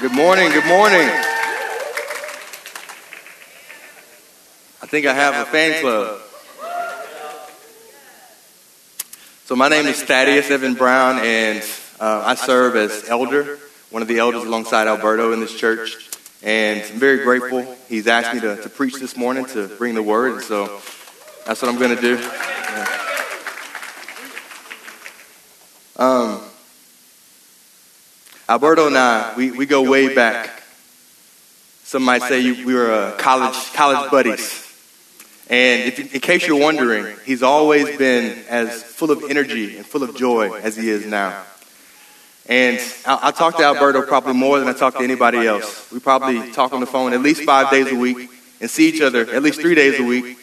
Good morning, good morning. I think I have a fan club. So, my name is Thaddeus Evan Brown, and uh, I serve as elder, one of the elders alongside Alberto in this church. And I'm very grateful. He's asked me to, to preach this morning, to bring the word, so that's what I'm going to do. Um, Alberto and I, we, we go way back. Some might say you, we were uh, college, college buddies. And if, in case you're wondering, he's always been as full of energy and full of joy as he is now. And I, I talk to Alberto probably more than I talk to anybody else. We probably talk on the phone at least five days a week and see each other at least three days a week.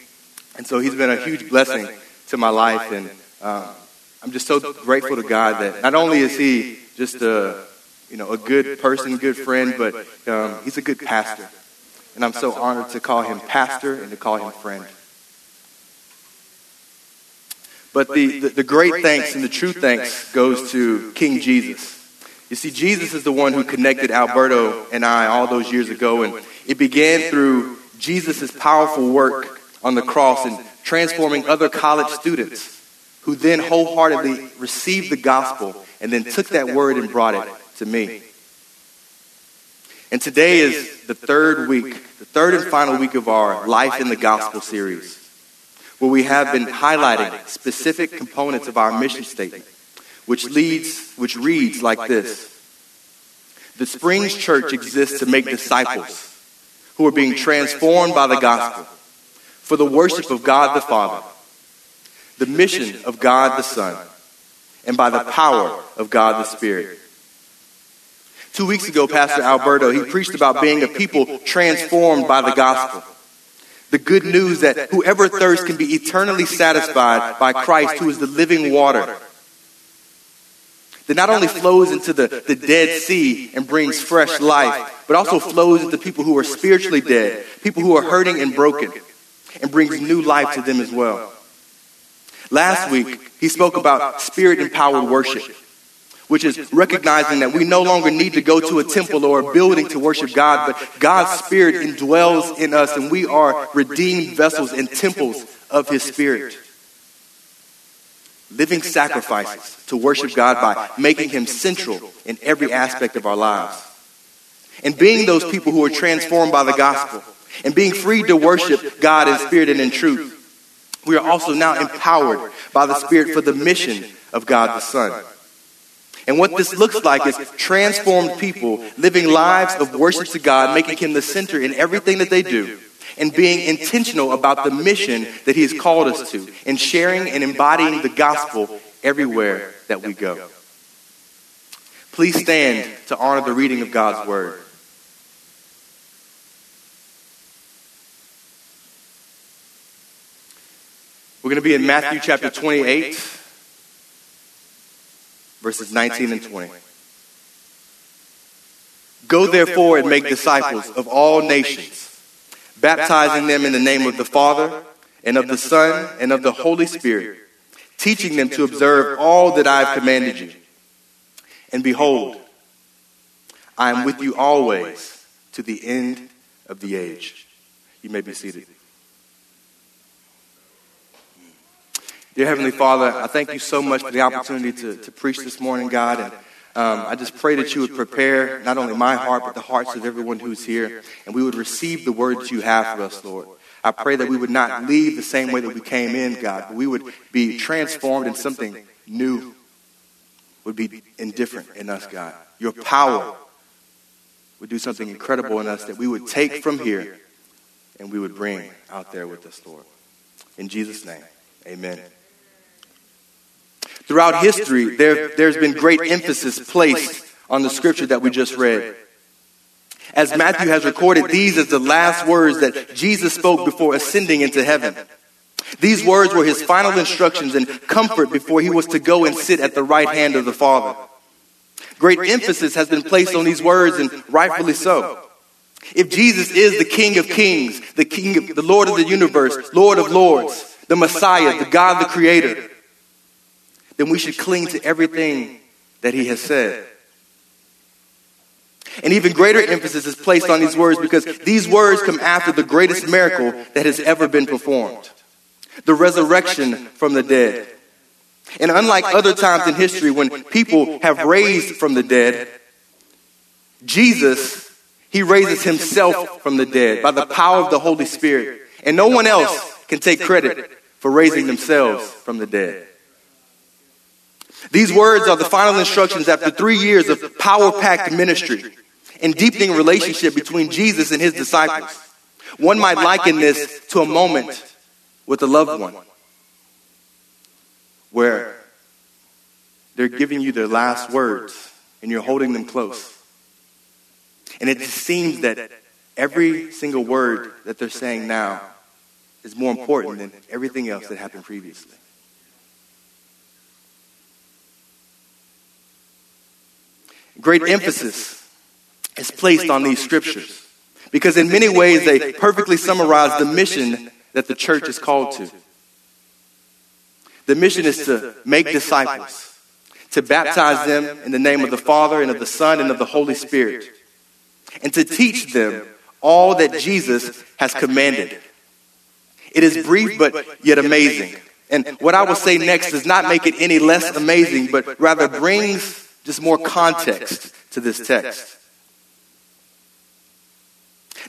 And so he's been a huge blessing to my life. And uh, I'm just so grateful to God that not only is he just a you know, a good person, good friend, but um, he's a good pastor. And I'm so honored to call him pastor and to call him friend. But the, the, the great thanks and the true thanks goes to King Jesus. You see, Jesus is the one who connected Alberto and I all those years ago, and it began through Jesus' powerful work on the cross and transforming other college students who then wholeheartedly received the gospel and then took that word and brought it to me. And today is the third week, the third and final week of our Life in the Gospel series, where we have been highlighting specific components of our mission statement, which leads, which reads like this. The Springs Church exists to make disciples who are being transformed by the gospel for the worship of God the Father, the mission of God the Son, and by the power of God the Spirit. Two weeks ago, Pastor Alberto, he preached about being a people transformed by the gospel. The good news that whoever thirsts can be eternally satisfied by Christ, who is the living water. That not only flows into the, the Dead Sea and brings fresh life, but also flows into people who are spiritually dead, people who are hurting and broken, and brings new life to them as well. Last week, he spoke about spirit empowered worship which is recognizing that we no longer need to go to a temple or a building to worship God, but God's Spirit indwells in us and we are redeemed vessels and temples of His Spirit. Living sacrifices to worship God by making Him central in every aspect of our lives. And being those people who are transformed by the gospel and being free to worship God in spirit and in truth. We are also now empowered by the Spirit for the mission of God the Son. And what this looks like is transformed people living lives of worship to God, making Him the center in everything that they do, and being intentional about the mission that He has called us to, and sharing and embodying the gospel everywhere that we go. Please stand to honor the reading of God's Word. We're going to be in Matthew chapter 28 verses 19 and 20. Go therefore and make disciples of all nations, baptizing them in the name of the Father and of the Son and of the Holy Spirit, teaching them to observe all that I have commanded you. And behold, I am with you always to the end of the age. You may be seated. Dear Heavenly Father, I thank you so much for the opportunity to, to preach this morning, God. And um, I just pray that you would prepare not only my heart, but the hearts of everyone who's here, and we would receive the words you have for us, Lord. I pray that we would not leave the same way that we came in, God, but we would be transformed in something new, would be indifferent in us, God. Your power would do something incredible in us that we would take from here and we would bring out there with us, Lord. In Jesus' name, amen. Throughout history, there, there's been great emphasis placed on the scripture that we just read. As Matthew has recorded these as the last words that Jesus spoke before ascending into heaven. These words were his final instructions and comfort before he was to go and sit at the right hand of the Father. Great emphasis has been placed on these words, and rightfully so. If Jesus is the King of Kings, the King of the Lord of the universe, Lord of Lords, the Messiah, the God, the Creator, then we should cling to everything that he has said. And even greater emphasis is placed on these words because these words come after the greatest miracle that has ever been performed the resurrection from the dead. And unlike other times in history when people have raised from the dead, Jesus, he raises himself from the dead by the power of the Holy Spirit. And no one else can take credit for raising themselves from the dead. These words are the final instructions after three years of power packed ministry and deepening relationship between Jesus and his disciples. One might liken this to a moment with a loved one where they're giving you their last words and you're holding them close. And it seems that every single word that they're saying now is more important than everything else that happened previously. Great emphasis is placed on these scriptures because, in many ways, they perfectly summarize the mission that the church is called to. The mission is to make disciples, to baptize them in the name of the Father and of the Son and of the Holy Spirit, and to teach them all that Jesus has commanded. It is brief but yet amazing. And what I will say next does not make it any less amazing, but rather brings just more context to this text.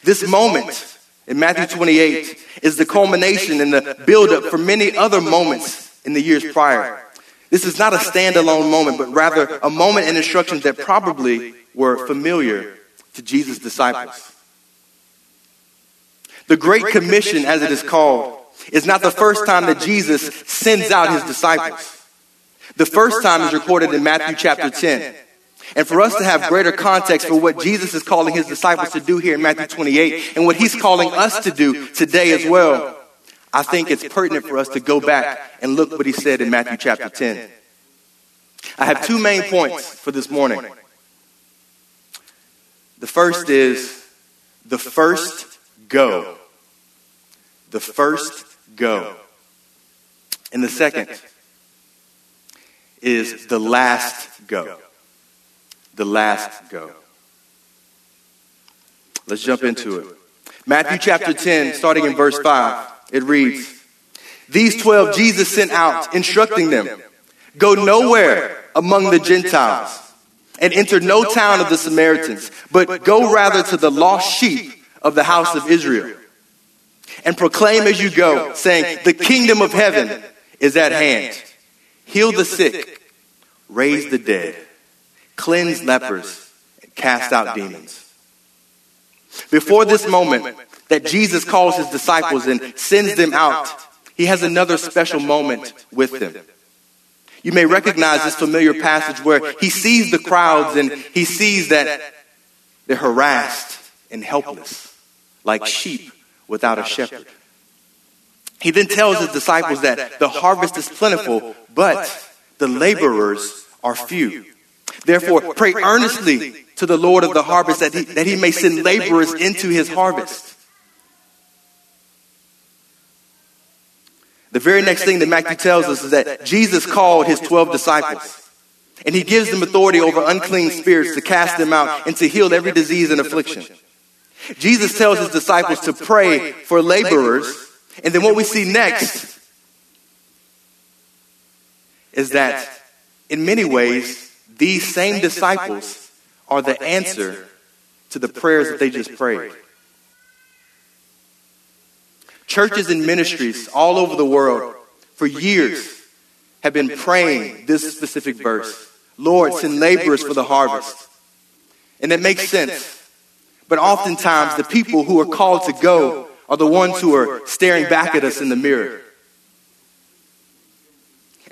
This moment in Matthew 28 is the culmination and the buildup for many other moments in the years prior. This is not a standalone moment, but rather a moment in instructions that probably were familiar to Jesus' disciples. The Great Commission, as it is called, is not the first time that Jesus sends out his disciples. The first time is recorded in Matthew chapter 10. And for us to have greater context for what Jesus is calling his disciples to do here in Matthew 28 and what he's calling us to do today as well, I think it's pertinent for us to go back and look what he said in Matthew chapter 10. I have two main points for this morning. The first is the first go. The first go. And the second is the last go. The last go. Let's jump into it. Matthew chapter 10, starting in verse 5, it reads These 12 Jesus sent out, instructing them Go nowhere among the Gentiles and enter no town of the Samaritans, but go rather to the lost sheep of the house of Israel. And proclaim as you go, saying, The kingdom of heaven is at hand heal the sick, raise the dead, cleanse lepers, and cast out demons. Before this moment that Jesus calls his disciples and sends them out, he has another special moment with them. You may recognize this familiar passage where he sees the crowds and he sees that they're harassed and helpless, like sheep without a shepherd. He then tells his disciples that the harvest is plentiful, but the laborers are few. Therefore, pray earnestly to the Lord of the harvest that he, that he may send laborers into his harvest. The very next thing that Matthew tells us is that Jesus called his 12 disciples. And he gives them authority over unclean spirits to cast them out and to heal every disease and affliction. Jesus tells his disciples to pray for laborers. And then what we see next is that in many ways, these same disciples are the answer to the prayers that they just prayed. Churches and ministries all over the world for years have been praying this specific verse Lord, send laborers for the harvest. And it makes sense. But oftentimes, the people who are called to go are the ones who are staring back at us in the mirror.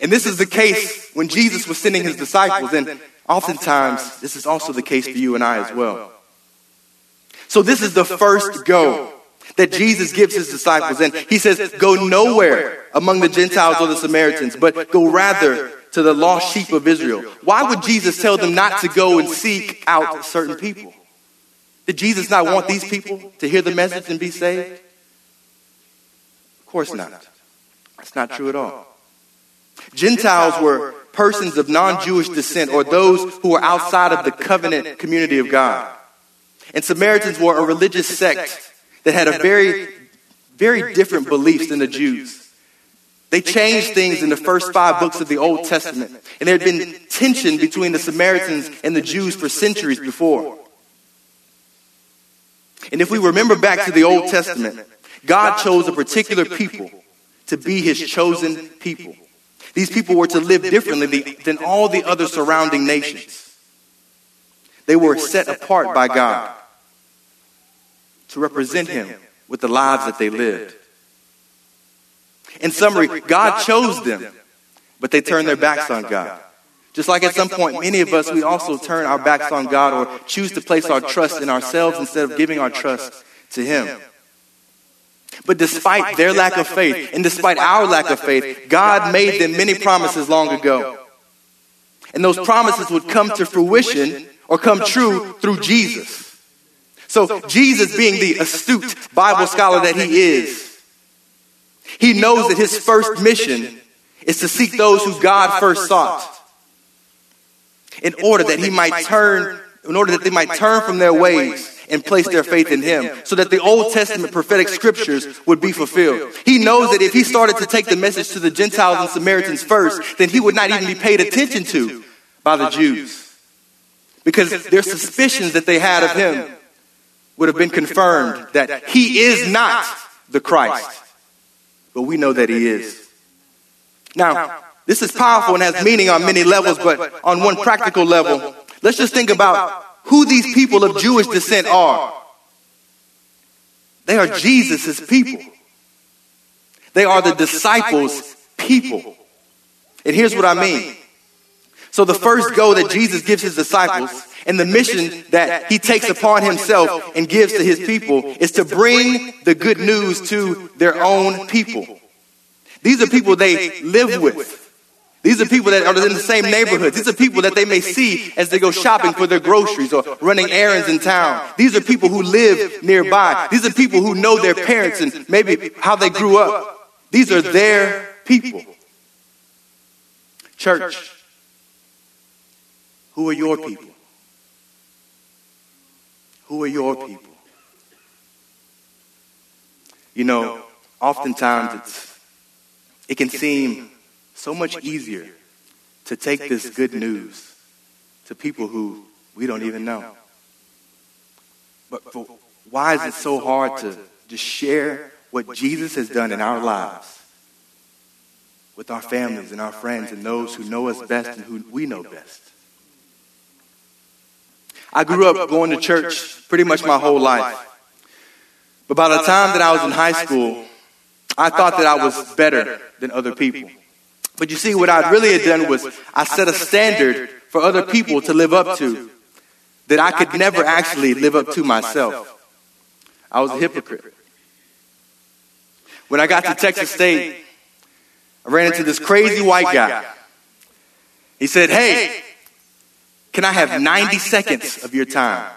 And this is the case when Jesus was sending his disciples, and oftentimes this is also the case for you and I as well. So this is the first go that Jesus gives his disciples, and he says, Go nowhere among the Gentiles or the Samaritans, but go rather to the lost sheep of Israel. Why would Jesus tell them not to go and seek out certain people? Did Jesus not want these people to hear the message and be saved? Of course not. That's not true at all. Gentiles were persons of non Jewish descent or those who were outside of the covenant community of God. And Samaritans were a religious sect that had a very, very different beliefs than the Jews. They changed things in the first five books of the Old Testament. And there had been tension between the Samaritans and the Jews for centuries before. And if we remember back to the Old Testament, God chose a particular people to be his chosen people. These people were to live differently than all the other surrounding nations. They were set apart by God to represent him with the lives that they lived. In summary, God chose them, but they turned their backs on God. Just like at some point, many of us, we also turn our backs on God or choose to place our trust in ourselves instead of giving our trust to Him. But despite their lack of faith and despite our lack of faith, God made them many promises long ago. And those promises would come to fruition or come true through Jesus. So, Jesus, being the astute Bible scholar that he is, he knows that his first mission is to seek those who God first sought. in order that he might turn, in order that they might turn from their ways and place their faith in him so that the Old Testament prophetic scriptures would be fulfilled. He knows that if he started to take the message to the Gentiles and Samaritans first, then he would not even be paid attention to by the Jews. Because their suspicions that they had of him would have been confirmed that he is not the Christ. But we know that he is. Now, this is powerful and has meaning on many levels, but on one practical level, let's just think about who these people of Jewish descent are. They are Jesus' people. They are the disciples' people. And here's what I mean. So the first go that Jesus gives his disciples and the mission that he takes upon himself and gives to his people is to bring the good news to their own people. These are people they live with. These are people that are in the same neighborhoods. These are people that they may see as they go shopping for their groceries or running errands in town. These are people who live nearby. These are people who know their parents and maybe how they grew up. These are their people. Church, who are your people? Who are your people? You know, oftentimes it's, it can seem so much easier to take this good news to people who we don't even know. But why is it so hard to just share what Jesus has done in our lives with our families and our friends and those who know us best and who we know best? I grew up going to church pretty much my whole life. But by the time that I was in high school, I thought that I was better than other people. But you see, what I really had done was I set a standard for other people to live up to that I could never actually live up to myself. I was a hypocrite. When I got to Texas State, I ran into this crazy white guy. He said, Hey, can I have 90 seconds of your time?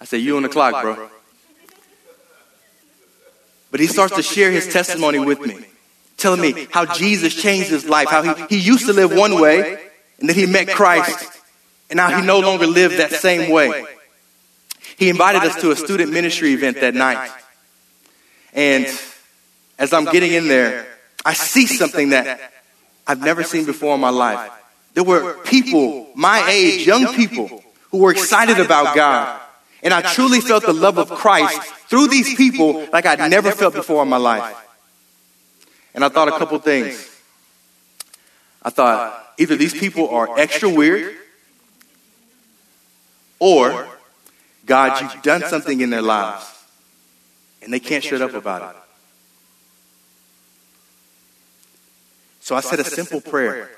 I said, You on the clock, bro. But he starts to share his testimony with me telling me how Jesus changed his life, how he, he used to live one way, and then he met Christ, and now he no longer lived that same way. He invited us to a student ministry event that night. And as I'm getting in there, I see something that I've never seen before in my life. There were people my age, young people, who were excited about God. And I truly felt the love of Christ through these people like I'd never felt before in my life. And I thought a couple things. I thought either these people are extra weird or God, you've done something in their lives and they can't shut up about it. So I said a simple prayer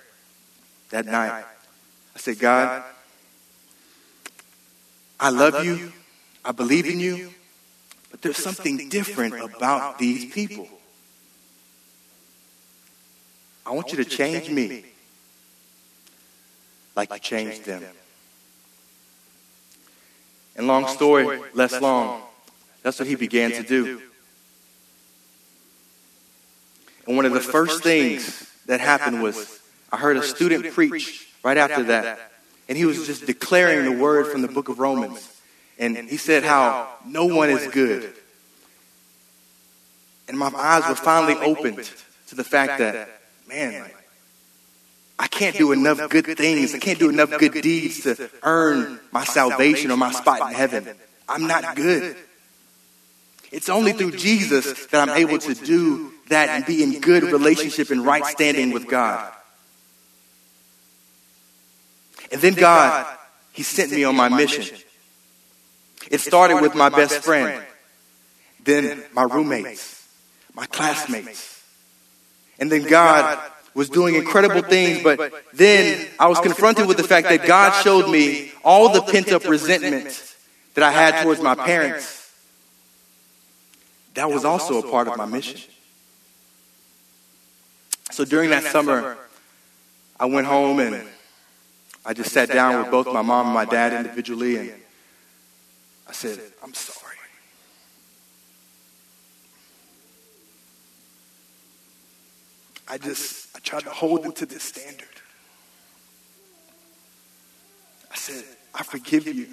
that night. I said, God, I love you. I believe in you. But there's something different about these people. I want you to change me like you changed them. And long story, less long, that's what he began to do. And one of the first things that happened was I heard a student preach right after that. And he was just declaring the word from the book of Romans. and he said how no one is good. And my eyes were finally opened to the fact that, man, like, I can't do enough good things. I can't do enough good deeds to earn my salvation or my spot in heaven. I'm not good. It's only through Jesus that I'm able to do that and be in good relationship and right standing with God. And then God, He sent me on my mission. It started with my best friend, then my roommates, my classmates. And then God was doing incredible things, but then I was confronted with the fact that God showed me all the pent up resentment that I had towards my parents. That was also a part of my mission. So during that summer, I went home and I just sat down with both my mom and my dad individually and I said, I'm sorry. I just, I tried to hold them to this standard. I said, I forgive you.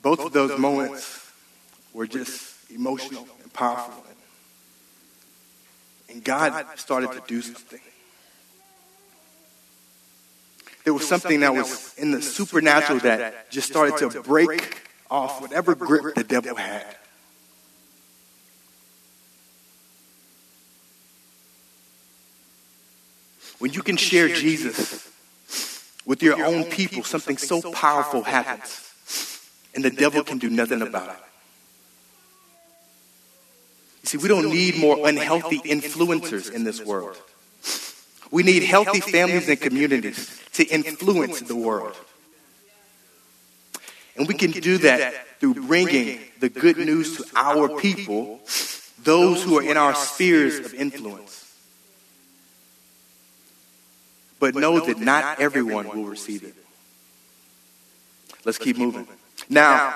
Both of those moments were just emotional and powerful. And God started to do something. There was something that was in the supernatural that just started to break off whatever grip the devil had. When you can share Jesus with your own people, something so powerful happens. And the devil can do nothing about it. You see, we don't need more unhealthy influencers in this world. We need healthy families and communities to influence the world. And we can do that through bringing the good news to our people, those who are in our spheres of influence. But know that not everyone will receive it. Let's keep moving. Now,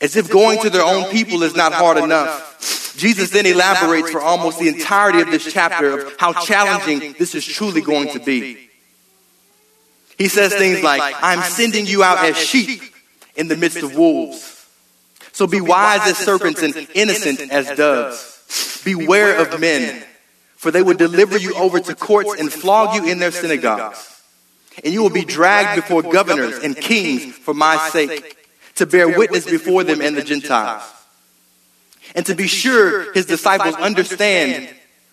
as if going to their own people is not hard enough, Jesus then elaborates for almost the entirety of this chapter of how challenging this is truly going to be. He says things like, I'm sending you out as sheep in the midst of wolves. So be wise as serpents and innocent as doves. Beware of men for they will deliver you over to courts and flog you in their synagogues. And you will be dragged before governors and kings for my sake, to bear witness before them and the Gentiles. And to be sure his disciples understand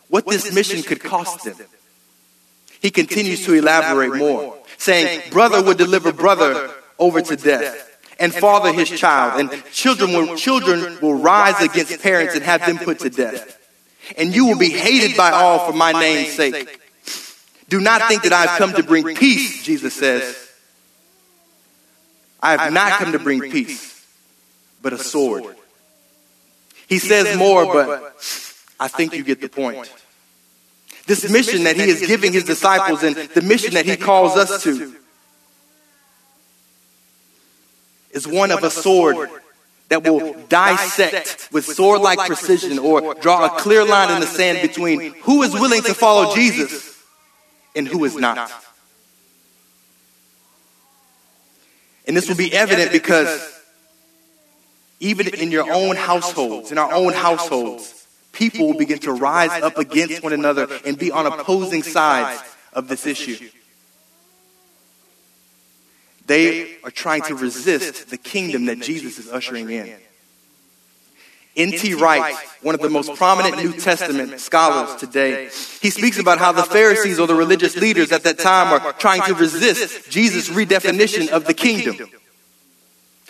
what this mission could cost them. He continues to elaborate more, saying, Brother will deliver brother over to death, and father his child, and children will, children will rise against parents and have them put to death and you will be hated by all for my name's sake. Do not think that I've come to bring peace, Jesus says. I have not come to bring peace, but a sword. He says more, but I think you get the point. This mission that he is giving his disciples and the mission that he calls us to is one of a sword that will dissect with sword like precision or draw a clear line in the sand between who is willing to follow Jesus and who is not. And this will be evident because even in your own households, in our own households, people will begin to rise up against one another and be on opposing sides of this issue. They are trying to resist the kingdom that Jesus is ushering in. N.T. Wright, one of the most prominent New Testament scholars today, he speaks about how the Pharisees or the religious leaders at that time are trying to resist Jesus' redefinition of the kingdom.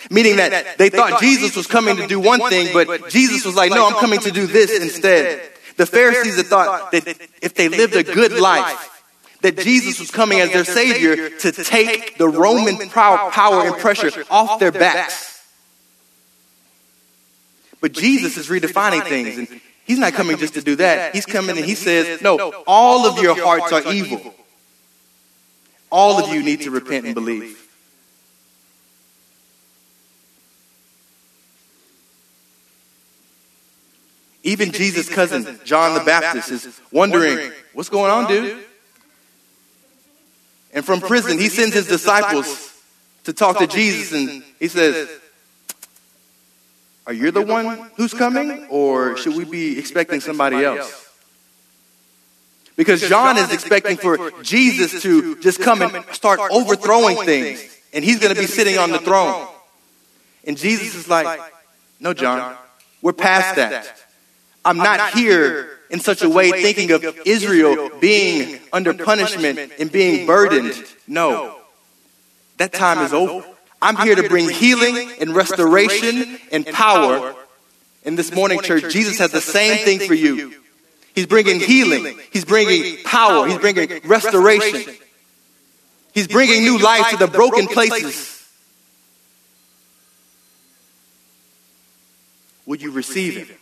Meaning that they thought Jesus was coming to do one thing, but Jesus was like, no, I'm coming to do this instead. The Pharisees had thought that if they lived a good life, that Jesus was coming as their Savior to take the Roman power and pressure off their backs. But Jesus is redefining things, and He's not coming just to do that. He's coming and He says, No, all of your hearts are evil. All of you need to repent and believe. Even Jesus' cousin, John the Baptist, is wondering, What's going on, dude? And from prison, he sends his disciples to talk to Jesus, and he says, Are you the one who's coming, or should we be expecting somebody else? Because John is expecting for Jesus to just come and start overthrowing things, and he's going to be sitting on the throne. And Jesus is like, No, John, we're past that. I'm not here in such a way thinking of Israel being under punishment and being burdened. No, that time is over. I'm here to bring healing and restoration and power. In this morning, church, Jesus has the same thing for you. He's bringing healing. He's bringing power. He's bringing restoration. He's bringing new life to the broken places. Will you receive it?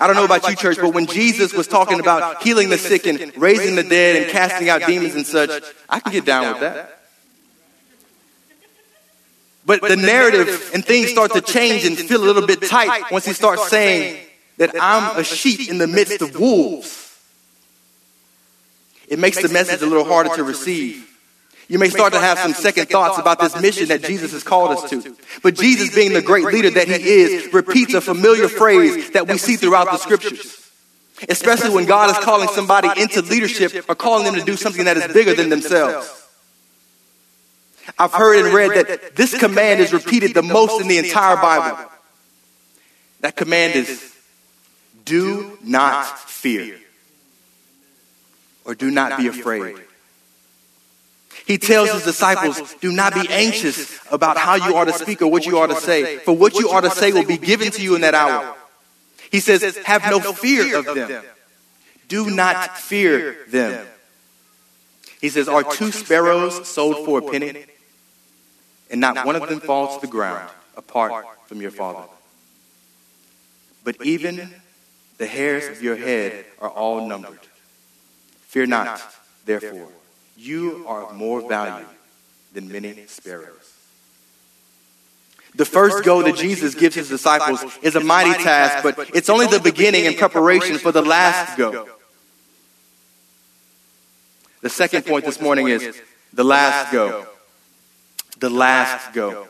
I don't know about you, church, but when Jesus was talking about healing the sick and raising the dead and casting out demons and such, I can get down with that. But the narrative and things start to change and feel a little bit tight once he starts saying that I'm a sheep in the midst of wolves. It makes the message a little harder to receive. You may start to have some second thoughts about this mission that Jesus has called us to. But Jesus, being the great leader that he is, repeats a familiar phrase that we see throughout the scriptures. Especially when God is calling somebody into leadership or calling them to do something that is bigger than themselves. I've heard and read that this command is repeated the most in the entire Bible. That command is do not fear or do not be afraid. He tells his disciples, do not be anxious about how you are to speak or what you are to say, for what you are to say will be given to you in that hour. He says, have no fear of them. Do not fear them. He says, are two sparrows sold for a penny? And not one of them falls to the ground apart from your father. But even the hairs of your head are all numbered. Fear not, therefore. You are of more value than many sparrows. The first go that Jesus gives his disciples is a mighty task, but it's only the beginning and preparation for the last go. The second point this morning is the last go. The last go.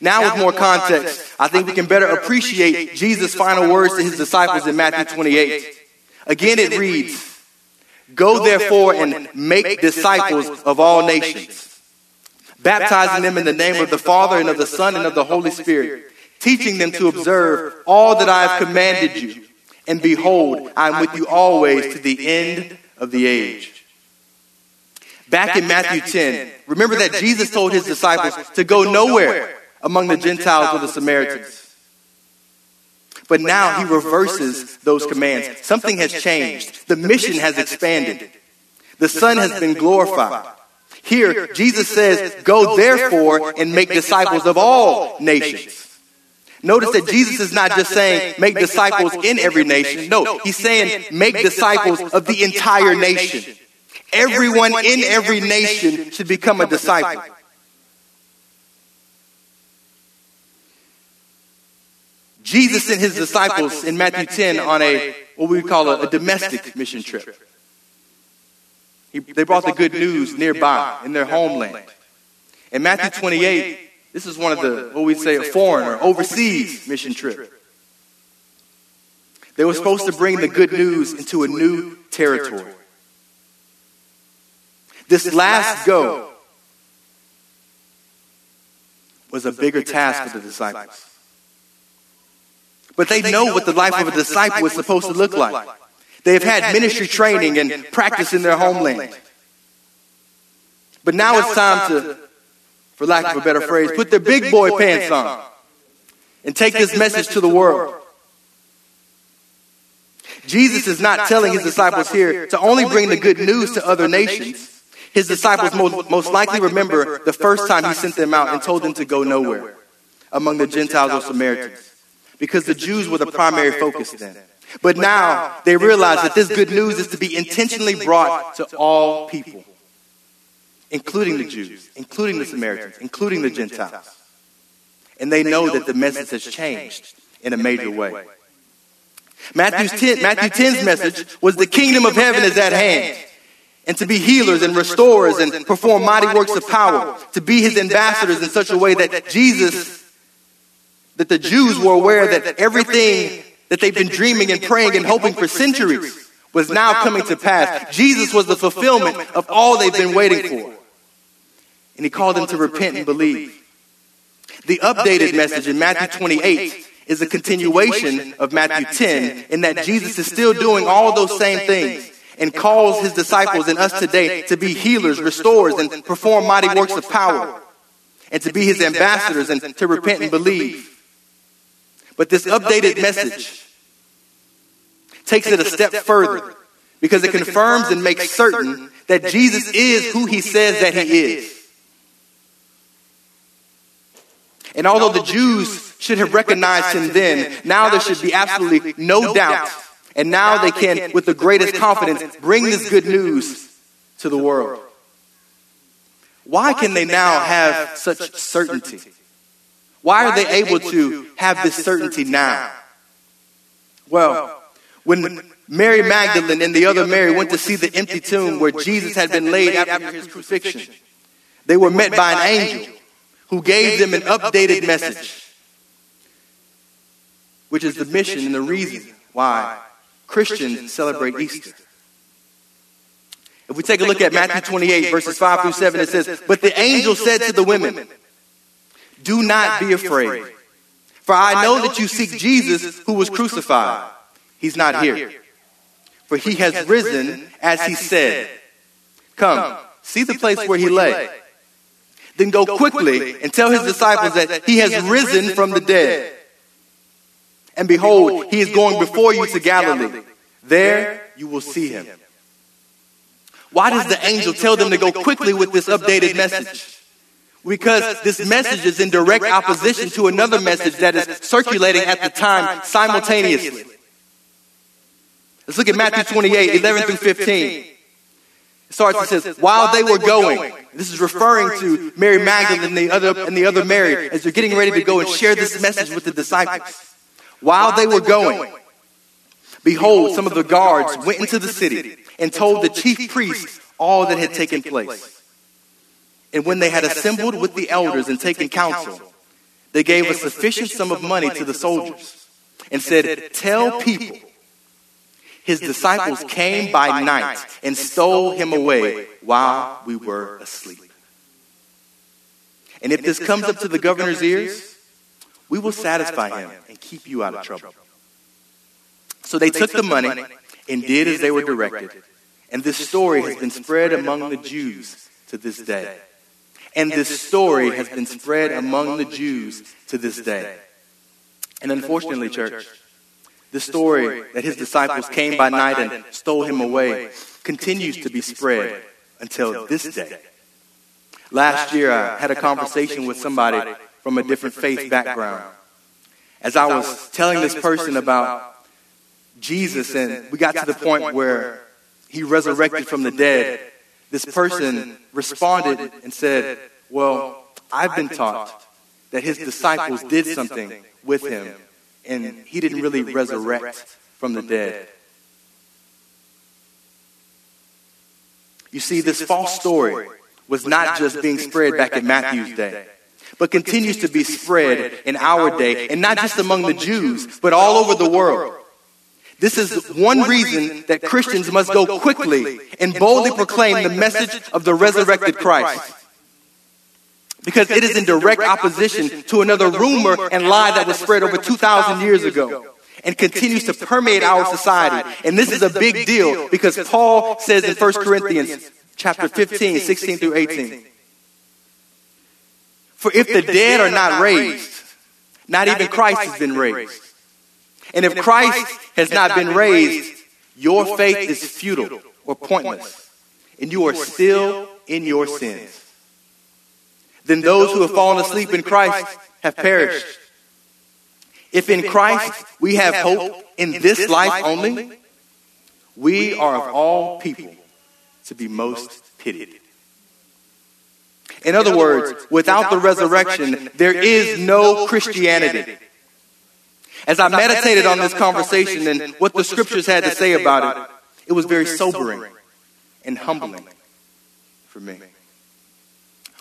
Now, with more context, I think we can better appreciate Jesus' final words to his disciples in Matthew 28. Again, it reads, Go therefore and make disciples of all nations, baptizing them in the name of the Father and of the Son and of the Holy Spirit, teaching them to observe all that I have commanded you. And behold, I am with you always to the end of the age. Back in Matthew 10, remember that Jesus told his disciples to go nowhere among the Gentiles or the Samaritans. But now he reverses those commands. Something has changed. The mission has expanded. The Son has been glorified. Here, Jesus says, Go therefore and make disciples of all nations. Notice that Jesus is not just saying, Make disciples in every nation. No, he's saying, Make disciples of the entire nation. Everyone in every nation should become a disciple. Jesus sent his disciples in Matthew 10 on a, what we call a, a domestic mission trip. He, they brought the good news nearby in their homeland. In Matthew 28, this is one of the, what we say, a foreign or overseas mission trip. They were supposed to bring the good news into a new territory. This last go was a bigger task for the disciples. But they know what the life of a disciple is supposed to look like. They've had ministry training and practice in their homeland. But now it's time to, for lack of a better phrase, put their big boy pants on and take this message to the world. Jesus is not telling his disciples here to only bring the good news to other nations. His disciples most likely remember the first time he sent them out and told them to go nowhere among the Gentiles or Samaritans because the Jews were the primary focus then. But now they realize that this good news is to be intentionally brought to all people, including the Jews, including the Samaritans, including the Gentiles. And they know that the message has changed in a major way. Matthew's 10, Matthew 10's message was the kingdom of heaven is at hand. and to be healers and restorers and perform mighty works of power, to be his ambassadors in such a way that Jesus, that the Jews were aware that everything that they've been dreaming and praying and hoping for centuries was now coming to pass. Jesus was the fulfillment of all they've been waiting for. And he called them to repent and believe. The updated message in Matthew 28 is a continuation of Matthew 10 in that Jesus is still doing all those same things and calls his disciples and us today to be healers, restorers, and perform mighty works of power, and to be his ambassadors and to repent and believe. But this updated message takes it a step further because it confirms and makes certain that Jesus is who he says that he is. And although the Jews should have recognized him then, now there should be absolutely no doubt. and now they can, with the greatest confidence, bring this good news to the world. Why can they now have such certainty? Why are they able to have this certainty now? Well, when Mary Magdalene and the other Mary went to see the empty tomb where Jesus had been laid after his crucifixion, they were met by an angel who gave them an updated message, which is the mission and the reason why Christians celebrate Easter. If we take a look at Matthew 28, verses 5 through 7, it says, But the angel said to the women, Do not be afraid, for I know that you seek Jesus who was crucified. He's not here, for he has risen as he said. Come, see the place where he lay. Then go quickly and tell his disciples that he has risen from the dead. And behold, he is going before you to Galilee. There you will see him. Why does the angel tell them to go quickly with this updated message? Because this message is in direct opposition to another message that is circulating at the time simultaneously. Let's look at Matthew 28, 11 through 15. It starts, and says, while they were going, this is referring to Mary Magdalene and the other, and the other Mary, as they're getting ready to go and share this message with the disciples. While they were going, behold, some of the guards went into the city and told the chief priests all that had taken place. And when they had assembled with the elders and taken counsel, they gave a sufficient sum of money to the soldiers and said, Tell people, his disciples came by night and stole him away while we were asleep. And if this comes up to the governor's ears, we will satisfy him and keep you out of trouble. So they took the money and did as they were directed. And this story has been spread among the Jews to this day. And this story has been spread among the Jews to this day. And unfortunately, church, the story that his disciples came by night and stole him away continues to be spread until this day. Last year, I had a conversation with somebody from a different faith background. As I was telling this person about Jesus, and we got to the point where he resurrected from the dead, this person responded and said, Well, I've been taught that his disciples did something with him, and he didn't really resurrect from the dead. You see, this false story was not just being spread back in Matthew's day but continues to be spread in our day, and not just among the Jews, but all over the world. This is one reason that Christians must go quickly and boldly proclaim the message of the resurrected Christ. Because it is in direct opposition to another rumor and lie that was spread over 2,000 years ago and continues to permeate our society. And this is a big deal because Paul says in 1 Corinthians chapter 15, 16 through 18, for if the dead are not raised, not even Christ has been raised. And if Christ has not been raised, your faith is futile or pointless, and you are still in your sins. Then those who have fallen asleep in Christ have perished. If in Christ we have hope in this life only, we are of all people to be most pitied. In other words, without the resurrection, there is no Christianity. As I meditated on this conversation and what the scriptures had to say about it, it was very sobering. and humbling for me.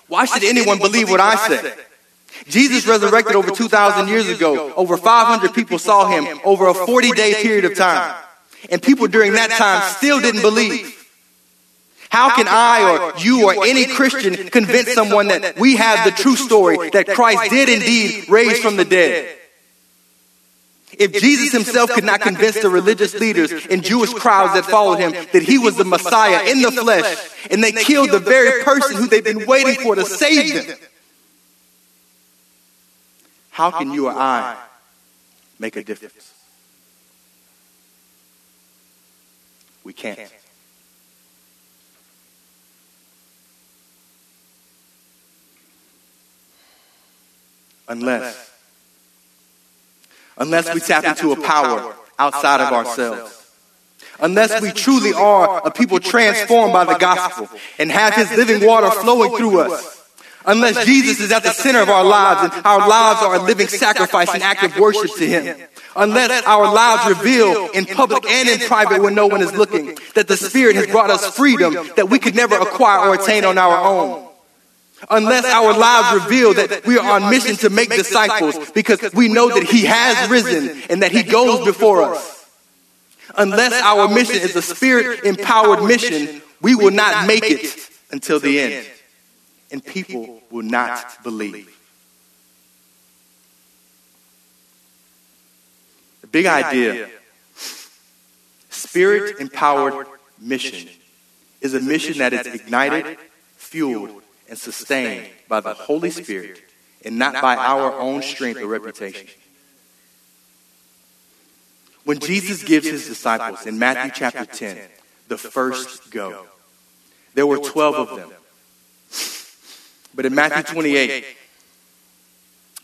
Why should anyone believe what I say? Jesus resurrected over 2,000 years ago. Over 500 people saw him over a 40 day period of time. And people during that time still didn't believe. How can I or you or any Christian convince someone that we have the true story that Christ did indeed raise from the dead? If Jesus himself could not convince the religious leaders and Jewish crowds that followed him that he was the Messiah in the flesh, and they killed the very person who they've been waiting for to save them, how can you or I make a difference? We can't. Unless, unless we tap into a power outside of ourselves. Unless we truly are a people transformed by the gospel and have his living water flowing through us. Unless Jesus is at the center of our lives and our lives are a living sacrifice and act of worship to him unless our lives reveal in public and in private when no one is looking that the Spirit has brought us freedom that we could never acquire or attain on our own. Unless our lives reveal that we are on mission to make disciples because we know that He has risen and that He goes before us. Unless our mission is a spirit empowered mission, we will not make it until the end. And people will not believe. The big idea spirit empowered mission is a mission that is ignited, fueled, and sustained by the Holy Spirit and not by our own strength or reputation. When Jesus gives his disciples in Matthew chapter 10 the first go, there were 12 of them. But in Matthew 28,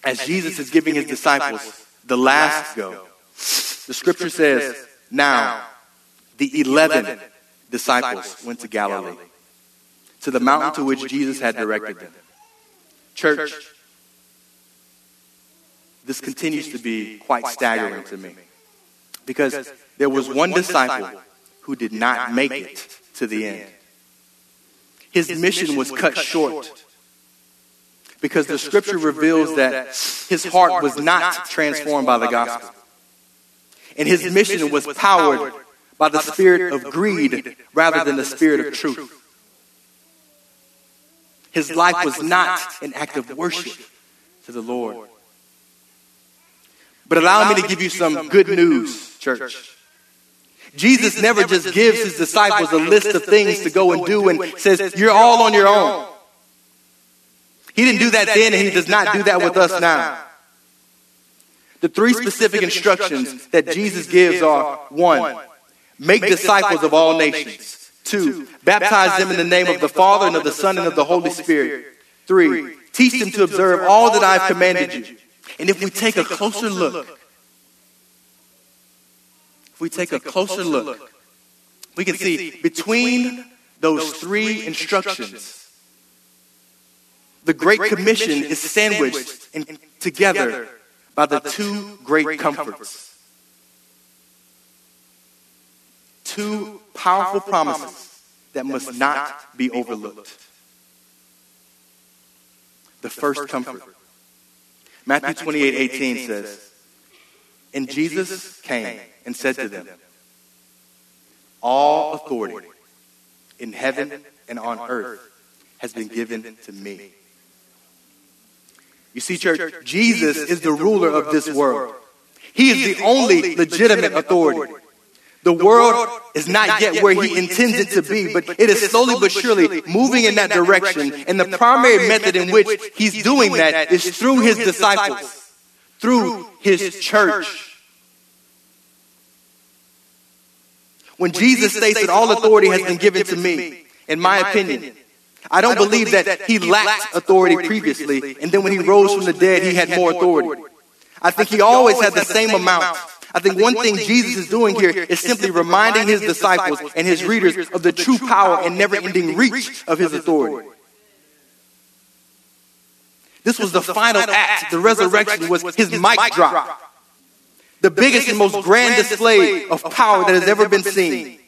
as Jesus is giving his disciples the last go, the scripture says, Now the 11 disciples went to Galilee to the mountain to which Jesus had directed them. Church, this continues to be quite staggering to me because there was one disciple who did not make it to the end. His mission was cut short because the scripture reveals that his heart was not transformed by the gospel. And his mission was powered by the spirit of greed rather than the spirit of truth. His life was not an act of worship to the Lord. But allow me to give you some good news, church. Jesus never just gives his disciples a list of things to go and do and says, You're all on your own. He didn't do that then, and he does not do that with us now. The three specific instructions that Jesus gives are one, make disciples of all nations. Two, baptize them in the name of the Father and of the Son and of the Holy Spirit. Three, teach them to observe all that I've commanded you. And if we take a closer look, if we take a closer look, we can see between those three instructions, the Great Commission is sandwiched in, together by the two great comforts. two powerful promises that must not be overlooked. The first comfort. Matthew 28 18 says, And Jesus came and said to them, All authority in heaven and on earth has been given to me. You see, church, Jesus is the ruler of this world. He is the only legitimate authority. The world is not yet where he intends it to be, but it is slowly but surely moving in that direction. And the primary method in which he's doing that is through his disciples, through his church. When Jesus states that all authority has been given to me, in my opinion, I don't believe that he lacked authority previously, and then when he rose from the dead, he had more authority. I think he always had the same amount I think one thing Jesus is doing here is simply reminding his disciples and his readers of the true power and never ending reach of his authority. This was the final act. The resurrection was his mic drop. The biggest and most grand display of power that has ever been seen.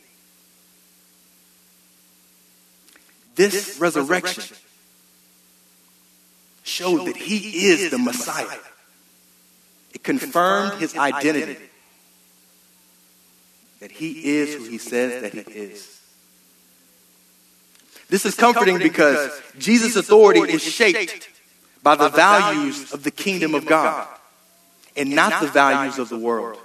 this resurrection showed that he is the Messiah. It confirmed his identity. That he is who he says that he is. This is comforting because Jesus' authority is shaped by the values of the kingdom of God and not the values of the world.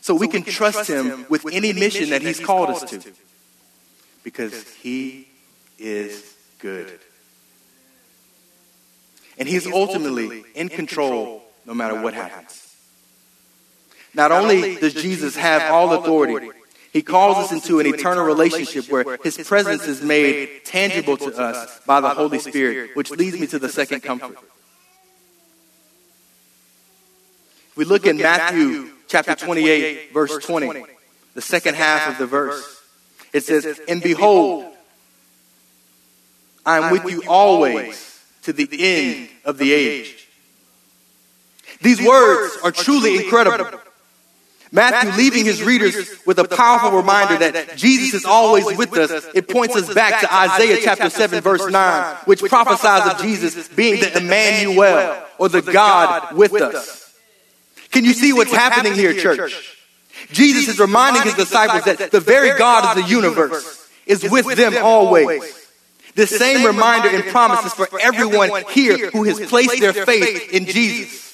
So we can trust him with any mission that he's called us to because he is good. And he's ultimately in control no matter what happens. Not only does Jesus have all authority, he calls us into an eternal relationship where his presence is made tangible to us by the Holy Spirit, which leads me to the second comfort. We look in Matthew chapter 28, verse 20, the second half of the verse. It says, And behold, I am with you always to the end of the age. These words are truly incredible. Matthew leaving his readers with a powerful reminder that Jesus is always with us. It points us back to Isaiah chapter 7 verse 9, which prophesies of Jesus being the Emmanuel or the God with us. Can you see what's happening here, church? Jesus is reminding his disciples that the very God of the universe is with them always. This same reminder and promise is for everyone here who has placed their faith in Jesus.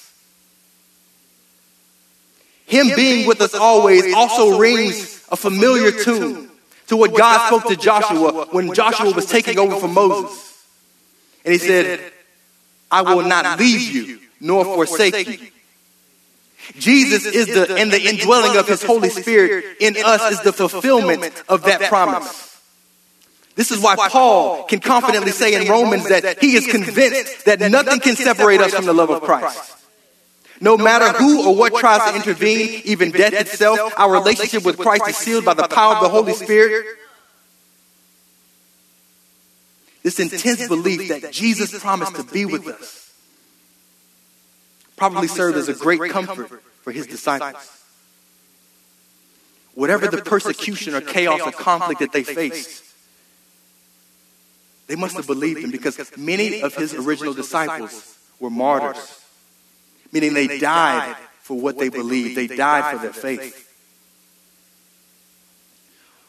Him being with us always also rings a familiar tune to what God spoke to Joshua when Joshua was taking over from Moses. And he said, I will not leave you nor forsake you. Jesus is the, and the indwelling of his Holy Spirit in us is the fulfillment of that promise. This is why Paul can confidently say in Romans that he is convinced that nothing can separate us from the love of Christ. No matter who or what tries to intervene, even death itself, our relationship with Christ is sealed by the power of the Holy Spirit. This intense belief that Jesus promised to be with us probably served as a great comfort for his disciples. Whatever the persecution or chaos or conflict that they faced, they must have believed him because many of his original disciples were martyrs meaning they died for what they believed, they died for their faith.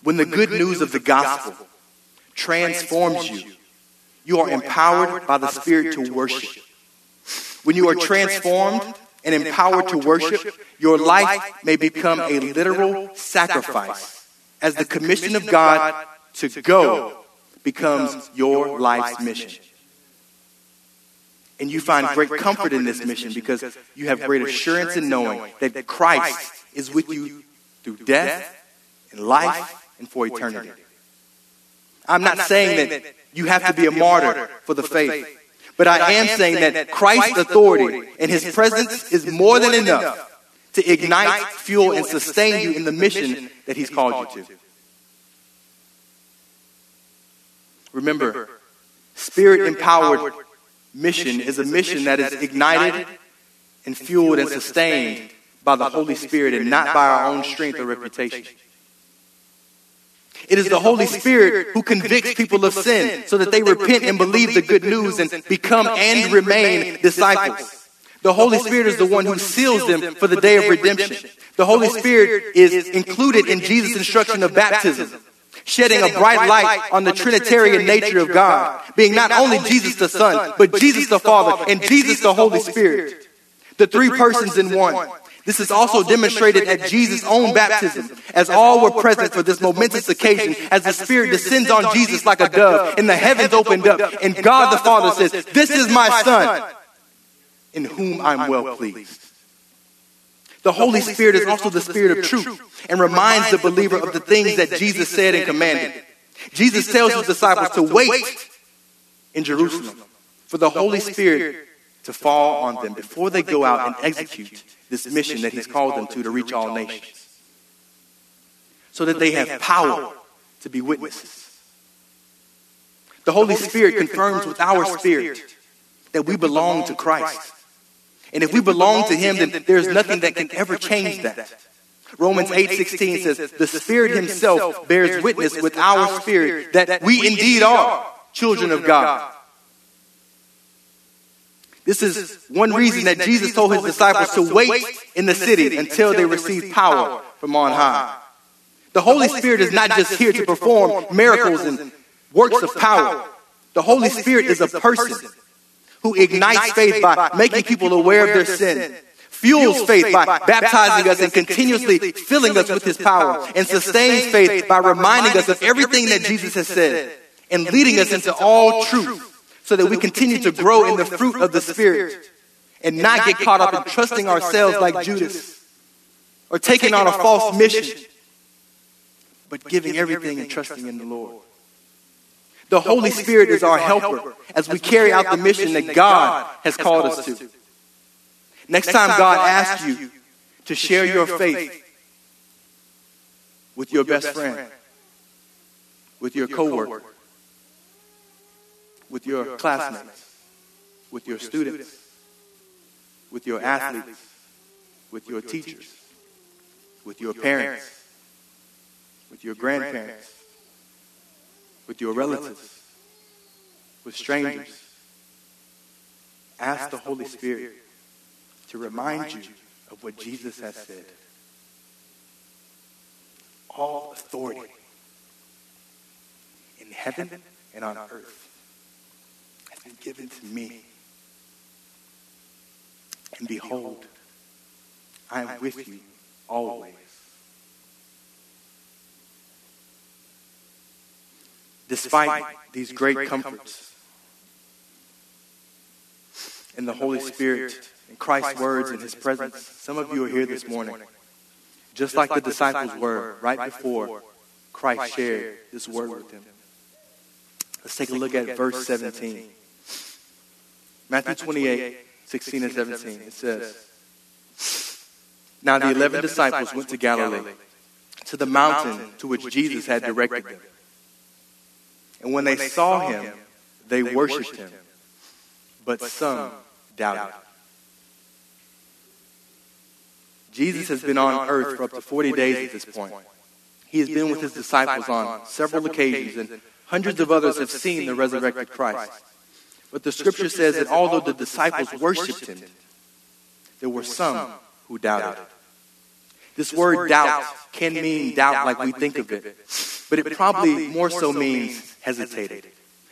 When the good news of the gospel transforms you, you are empowered by the Spirit to worship. When you are transformed and empowered to worship, your life may become a literal sacrifice as the commission of God to go becomes your life's mission. And you find great comfort in this mission because you have great assurance in knowing that Christ is with you through death and life and for eternity. I'm not saying that you have to be a martyr for the faith, but I am saying that Christ's authority and his presence is more than enough to ignite, fuel, and sustain you in the mission that he's called you to. Remember, spirit empowered mission is a mission that is ignited and fueled and sustained by the Holy Spirit and not by our own strength or reputation. It is the Holy Spirit who convicts people of sin so that they repent and believe the good news and become and remain disciples. The Holy Spirit is the one who seals them for the day of redemption. The Holy Spirit is included in Jesus' instruction of baptism shedding a bright light on the Trinitarian nature of God, being not only Jesus the Son, but Jesus the Father and Jesus the Holy Spirit, the three persons in one. This is also demonstrated at Jesus' own baptism, as all were present for this momentous occasion, as the Spirit descends on Jesus like a dove, and the heavens opened up, and God the Father says, This is my Son, in whom I'm well pleased. The Holy Spirit is also the Spirit of truth and reminds the believer of the things that Jesus said and commanded. Jesus tells his disciples to wait in Jerusalem for the Holy Spirit to fall on them before they go out and execute this mission that he's called them to to reach all nations. So that they have power to be witnesses. The Holy Spirit confirms with our spirit that we belong to Christ. And if we belong to Him, then there's nothing that can ever change that. Romans 8:16 says, "The Spirit himself bears witness with our spirit that we indeed are children of God." This is one reason that Jesus told his disciples to wait in the city until they receive power from on high. The Holy Spirit is not just here to perform miracles and works of power. The Holy Spirit is a person who ignites faith by making people aware of their sin, fuels faith by baptizing us and continuously filling us with his power, and sustains faith by reminding us of everything that Jesus has said and leading us into all truth so that we continue to grow in the fruit of the Spirit and not get caught up in trusting ourselves like Judas or taking on a false mission, but giving everything and trusting in the Lord. The Holy Spirit is our helper as we carry out the mission that God has called us to. Next time God asks you to share your faith with your best friend, with your coworker, with your classmates, with your students, with your athletes, with your teachers, with your parents, with your grandparents, with your relatives, with strangers. Ask the Holy Spirit to remind you of what Jesus has said. All authority in heaven and on earth has been given to me. And behold, I am with you always. Despite these great comforts. in the Holy Spirit and Christ's words and his presence, some of you are here this morning, just like the disciples were right before Christ shared this word with them. Let's take a look at verse 17. Matthew 28, 16 and 17. It says, Now the eleven disciples went to Galilee, to the mountain to which Jesus had directed them. And when they saw him, they worshiped him, but some doubted. Jesus has been on earth for up to 40 days at this point. He has been with his disciples on several occasions, and hundreds of others have seen the resurrected Christ. But the scripture says that although the disciples worshiped him, there were some who doubted. This word doubt can mean doubt like we think of it, but it probably more so means hesitated,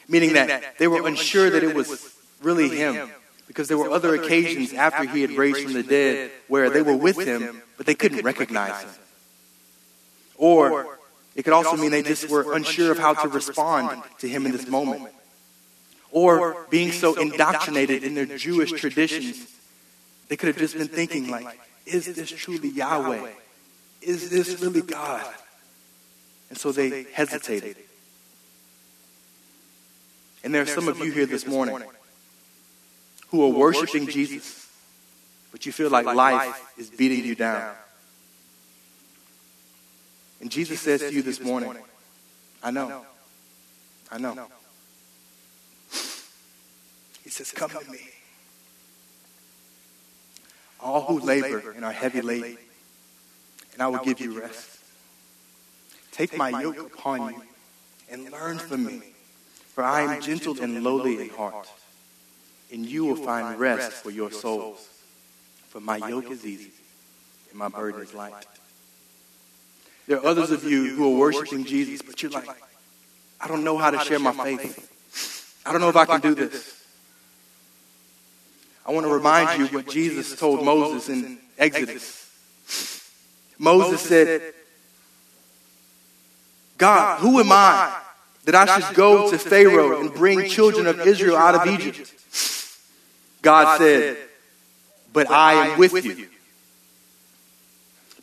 meaning that they were unsure that it was really him because there were other occasions after he had raised from the dead where they were with him, but they couldn't recognize him. Or it could also mean they just were unsure of how to respond to him in this moment. Or being so indoctrinated in their Jewish traditions, they could have just been thinking like, is this truly Yahweh? Is this really God? And so they hesitated. And there are some of you here this morning who are worshiping Jesus, but you feel like life is beating you down. And Jesus says to you this morning, I know. I know. He says, Come to me. All who labor and are heavy laden, and I will give you rest. Take my yoke upon you and learn from me, for I am gentle and lowly in heart, and you will find rest for your souls. For my yoke is easy and my burden is light. There are others of you who are worshiping Jesus, but you're like, I don't know how to share my faith. I don't know if I can do this. I want to remind you what Jesus told Moses in Exodus. Moses said, God, who am I that I should go to Pharaoh and bring children of Israel out of Egypt? God said, But I am with you.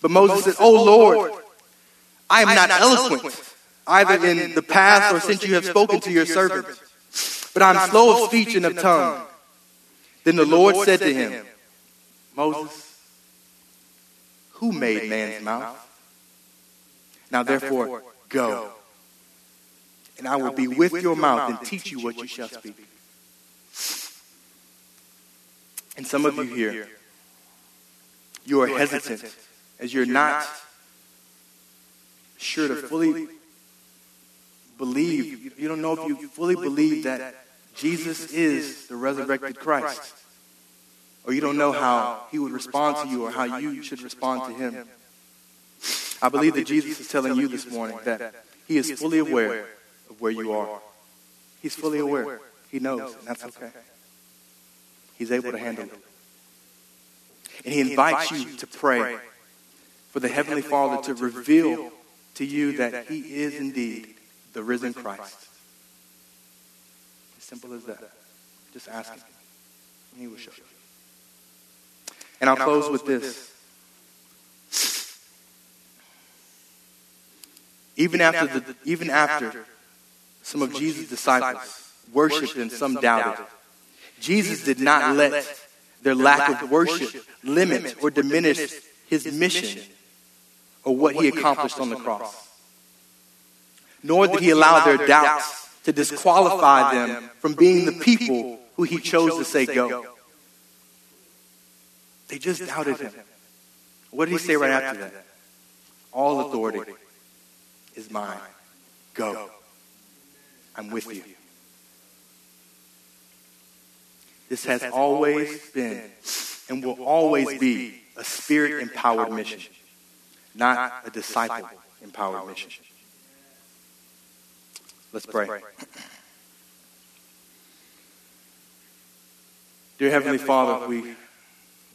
But Moses said, Oh, oh Lord, I am not eloquent, either in the past or since you have spoken to your servant, but I am slow of speech and of tongue. Then the Lord said to him, Moses, who made man's mouth? Now therefore, go. And I will be with your mouth and teach you what you shall speak. And some of you here, you are hesitant as you're not sure to fully believe, you don't know if you fully believe that Jesus is the resurrected Christ, or you don't know how he would respond to you or how you should respond to him. I believe that Jesus is telling you this morning that he is fully aware of where you are. He's fully aware. He knows, and that's okay. He's able to handle it. And he invites you to pray for the Heavenly Father to reveal to you that he is indeed the risen Christ. As simple as that. Just ask him, and he will show you. And I'll close with this. Even after, the, even after some of Jesus' disciples worshiped and some doubted, Jesus did not let their lack of worship limit or diminish his mission or what he accomplished on the cross. Nor did he allow their doubts to disqualify them from being the people who he chose to say go. They just doubted him. What did he say right after that? All authority is mine. Go. I'm with you. This has always been and will always be a spirit empowered mission, not a disciple empowered mission. Let's pray. Dear Heavenly Father, we,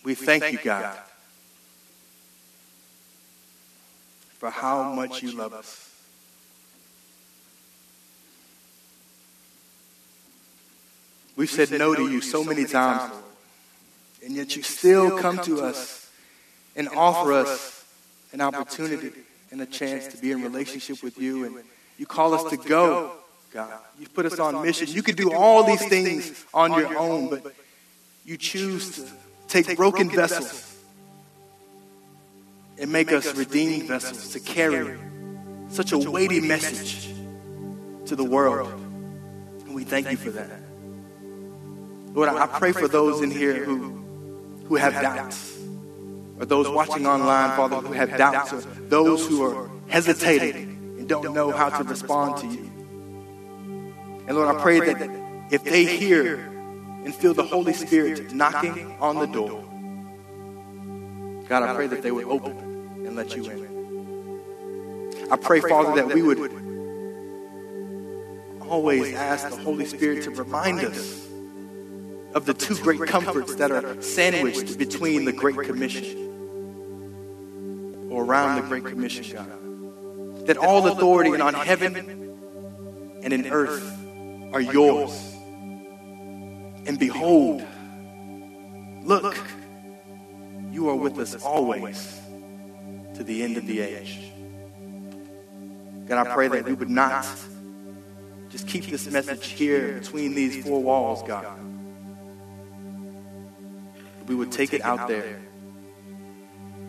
we thank you, God, for how much you love us. We've said no to you so many times, Lord, and yet you still come to us and offer us an opportunity and a chance to be in relationship with you. And you call us to go, God. You put us on mission. You could do all these things on your own, but you choose to take broken vessels and make us redeemed vessels to carry such a weighty message to the world. And we thank you for that. Lord, I pray for those in here who, who have doubts, or those watching online, Father, who have doubts, or those who are hesitating and don't know how to respond to you. And Lord, I pray that if they hear and feel the Holy Spirit knocking on the door, God, I pray that they would open and let you in. I pray, Father, that we would always ask the Holy Spirit to remind us of the two great comforts that are sandwiched between the Great Commission or around the Great Commission, God. That all authority on heaven and in earth are yours. And behold, look, you are with us always to the end of the age. God, I pray that we would not just keep this message here between these four walls, God we would take it out there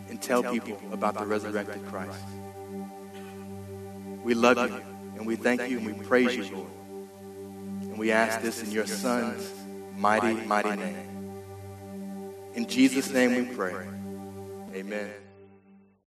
and tell people about the resurrected Christ. We love you and we thank you and we praise you, Lord. And we ask this in your Son's mighty, mighty name. In Jesus' name we pray. Amen.